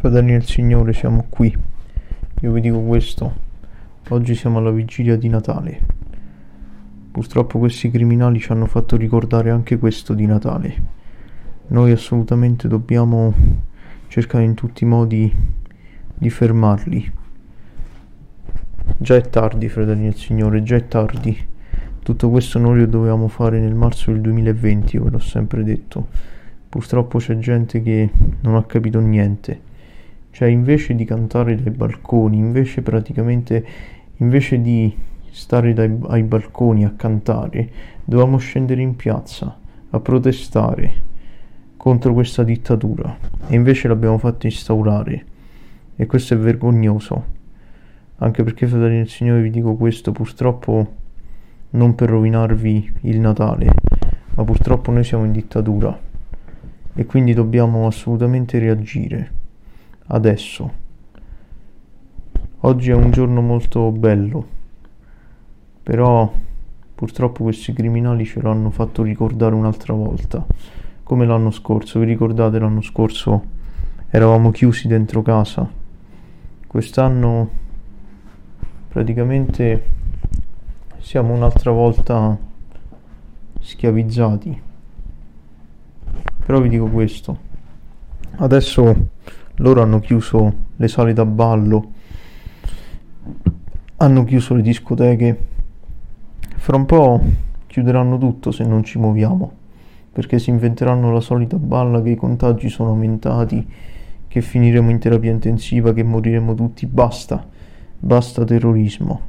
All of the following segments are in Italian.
Fratelli del Signore, siamo qui. Io vi dico questo. Oggi siamo alla vigilia di Natale. Purtroppo questi criminali ci hanno fatto ricordare anche questo di Natale. Noi assolutamente dobbiamo cercare in tutti i modi di fermarli. Già è tardi, fratelli del Signore, già è tardi. Tutto questo noi lo dovevamo fare nel marzo del 2020, io ve l'ho sempre detto. Purtroppo c'è gente che non ha capito niente cioè invece di cantare dai balconi, invece praticamente, invece di stare dai, ai balconi a cantare, dovevamo scendere in piazza a protestare contro questa dittatura. E invece l'abbiamo fatto instaurare. E questo è vergognoso. Anche perché fratelli del Signore vi dico questo purtroppo non per rovinarvi il Natale ma purtroppo noi siamo in dittatura. E quindi dobbiamo assolutamente reagire adesso. Oggi è un giorno molto bello, però purtroppo questi criminali ce l'hanno fatto ricordare un'altra volta, come l'anno scorso. Vi ricordate l'anno scorso eravamo chiusi dentro casa? Quest'anno praticamente siamo un'altra volta schiavizzati. Però vi dico questo, adesso loro hanno chiuso le sale da ballo, hanno chiuso le discoteche. Fra un po' chiuderanno tutto se non ci muoviamo, perché si inventeranno la solita balla che i contagi sono aumentati, che finiremo in terapia intensiva, che moriremo tutti. Basta, basta terrorismo.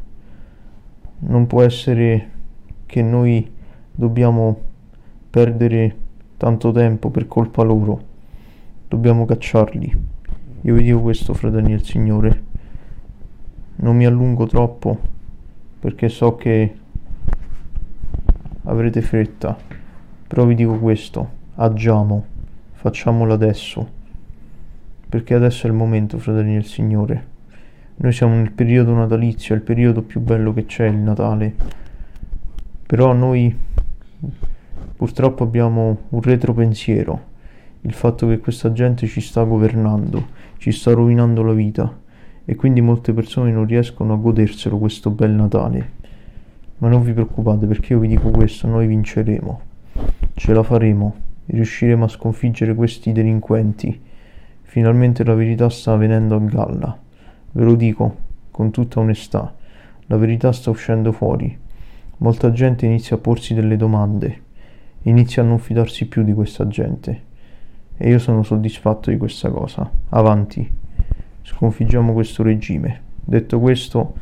Non può essere che noi dobbiamo perdere tanto tempo per colpa loro. Dobbiamo cacciarli. Io vi dico questo, fratelli del Signore, non mi allungo troppo perché so che avrete fretta, però vi dico questo, agiamo, facciamolo adesso, perché adesso è il momento, fratelli del Signore. Noi siamo nel periodo natalizio, il periodo più bello che c'è, il Natale, però noi purtroppo abbiamo un retropensiero il fatto che questa gente ci sta governando, ci sta rovinando la vita e quindi molte persone non riescono a goderselo questo bel Natale. Ma non vi preoccupate perché io vi dico questo, noi vinceremo, ce la faremo, riusciremo a sconfiggere questi delinquenti. Finalmente la verità sta venendo a galla, ve lo dico con tutta onestà, la verità sta uscendo fuori. Molta gente inizia a porsi delle domande, inizia a non fidarsi più di questa gente e io sono soddisfatto di questa cosa. Avanti, sconfiggiamo questo regime. Detto questo,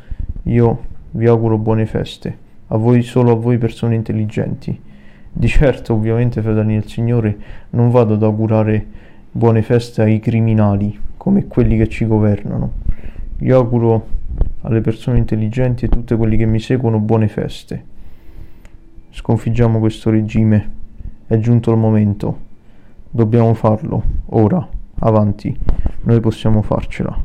io vi auguro buone feste, a voi solo a voi persone intelligenti. Di certo, ovviamente, fratelli del Signore, non vado ad augurare buone feste ai criminali come quelli che ci governano. Io auguro alle persone intelligenti e a tutti quelli che mi seguono buone feste. Sconfiggiamo questo regime. È giunto il momento. Dobbiamo farlo, ora, avanti, noi possiamo farcela.